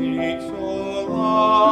It's all right.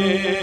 ver.